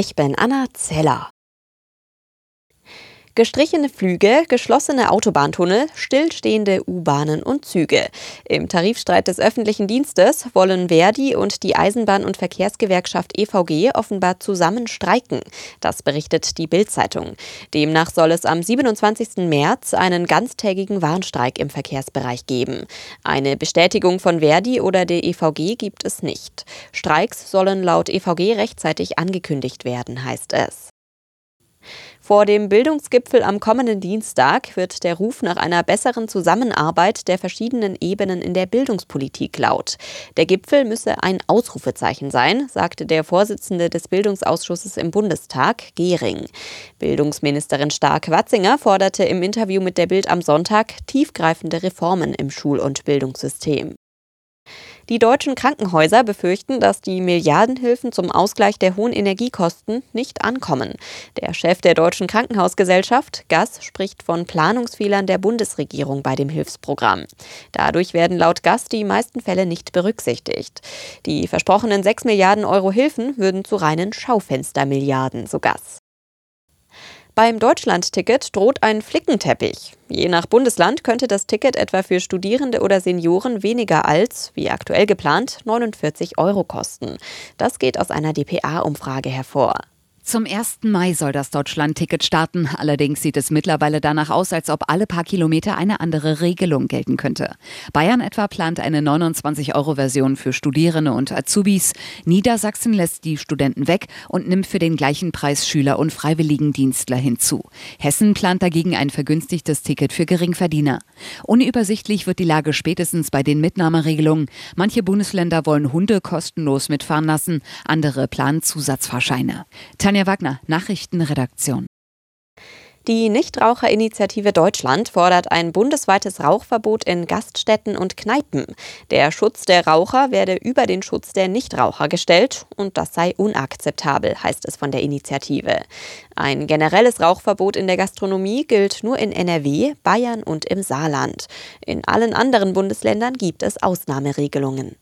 Ich bin Anna Zeller. Gestrichene Flüge, geschlossene Autobahntunnel, stillstehende U-Bahnen und Züge. Im Tarifstreit des öffentlichen Dienstes wollen Verdi und die Eisenbahn- und Verkehrsgewerkschaft EVG offenbar zusammen streiken. Das berichtet die Bild-Zeitung. Demnach soll es am 27. März einen ganztägigen Warnstreik im Verkehrsbereich geben. Eine Bestätigung von Verdi oder der EVG gibt es nicht. Streiks sollen laut EVG rechtzeitig angekündigt werden, heißt es. Vor dem Bildungsgipfel am kommenden Dienstag wird der Ruf nach einer besseren Zusammenarbeit der verschiedenen Ebenen in der Bildungspolitik laut. Der Gipfel müsse ein Ausrufezeichen sein, sagte der Vorsitzende des Bildungsausschusses im Bundestag, Gehring. Bildungsministerin Stark-Watzinger forderte im Interview mit der Bild am Sonntag tiefgreifende Reformen im Schul- und Bildungssystem. Die deutschen Krankenhäuser befürchten, dass die Milliardenhilfen zum Ausgleich der hohen Energiekosten nicht ankommen. Der Chef der Deutschen Krankenhausgesellschaft, Gass, spricht von Planungsfehlern der Bundesregierung bei dem Hilfsprogramm. Dadurch werden laut Gass die meisten Fälle nicht berücksichtigt. Die versprochenen 6 Milliarden Euro Hilfen würden zu reinen Schaufenstermilliarden, so Gass. Beim Deutschlandticket droht ein Flickenteppich. Je nach Bundesland könnte das Ticket etwa für Studierende oder Senioren weniger als, wie aktuell geplant, 49 Euro kosten. Das geht aus einer dpa-Umfrage hervor. Zum 1. Mai soll das Deutschland-Ticket starten. Allerdings sieht es mittlerweile danach aus, als ob alle paar Kilometer eine andere Regelung gelten könnte. Bayern etwa plant eine 29-Euro-Version für Studierende und Azubis. Niedersachsen lässt die Studenten weg und nimmt für den gleichen Preis Schüler und Freiwilligendienstler hinzu. Hessen plant dagegen ein vergünstigtes Ticket für Geringverdiener. Unübersichtlich wird die Lage spätestens bei den Mitnahmeregelungen. Manche Bundesländer wollen Hunde kostenlos mitfahren lassen, andere planen Zusatzfahrscheine. Tanja Tanja Wagner, Nachrichtenredaktion. Die Nichtraucherinitiative Deutschland fordert ein bundesweites Rauchverbot in Gaststätten und Kneipen. Der Schutz der Raucher werde über den Schutz der Nichtraucher gestellt und das sei unakzeptabel, heißt es von der Initiative. Ein generelles Rauchverbot in der Gastronomie gilt nur in NRW, Bayern und im Saarland. In allen anderen Bundesländern gibt es Ausnahmeregelungen.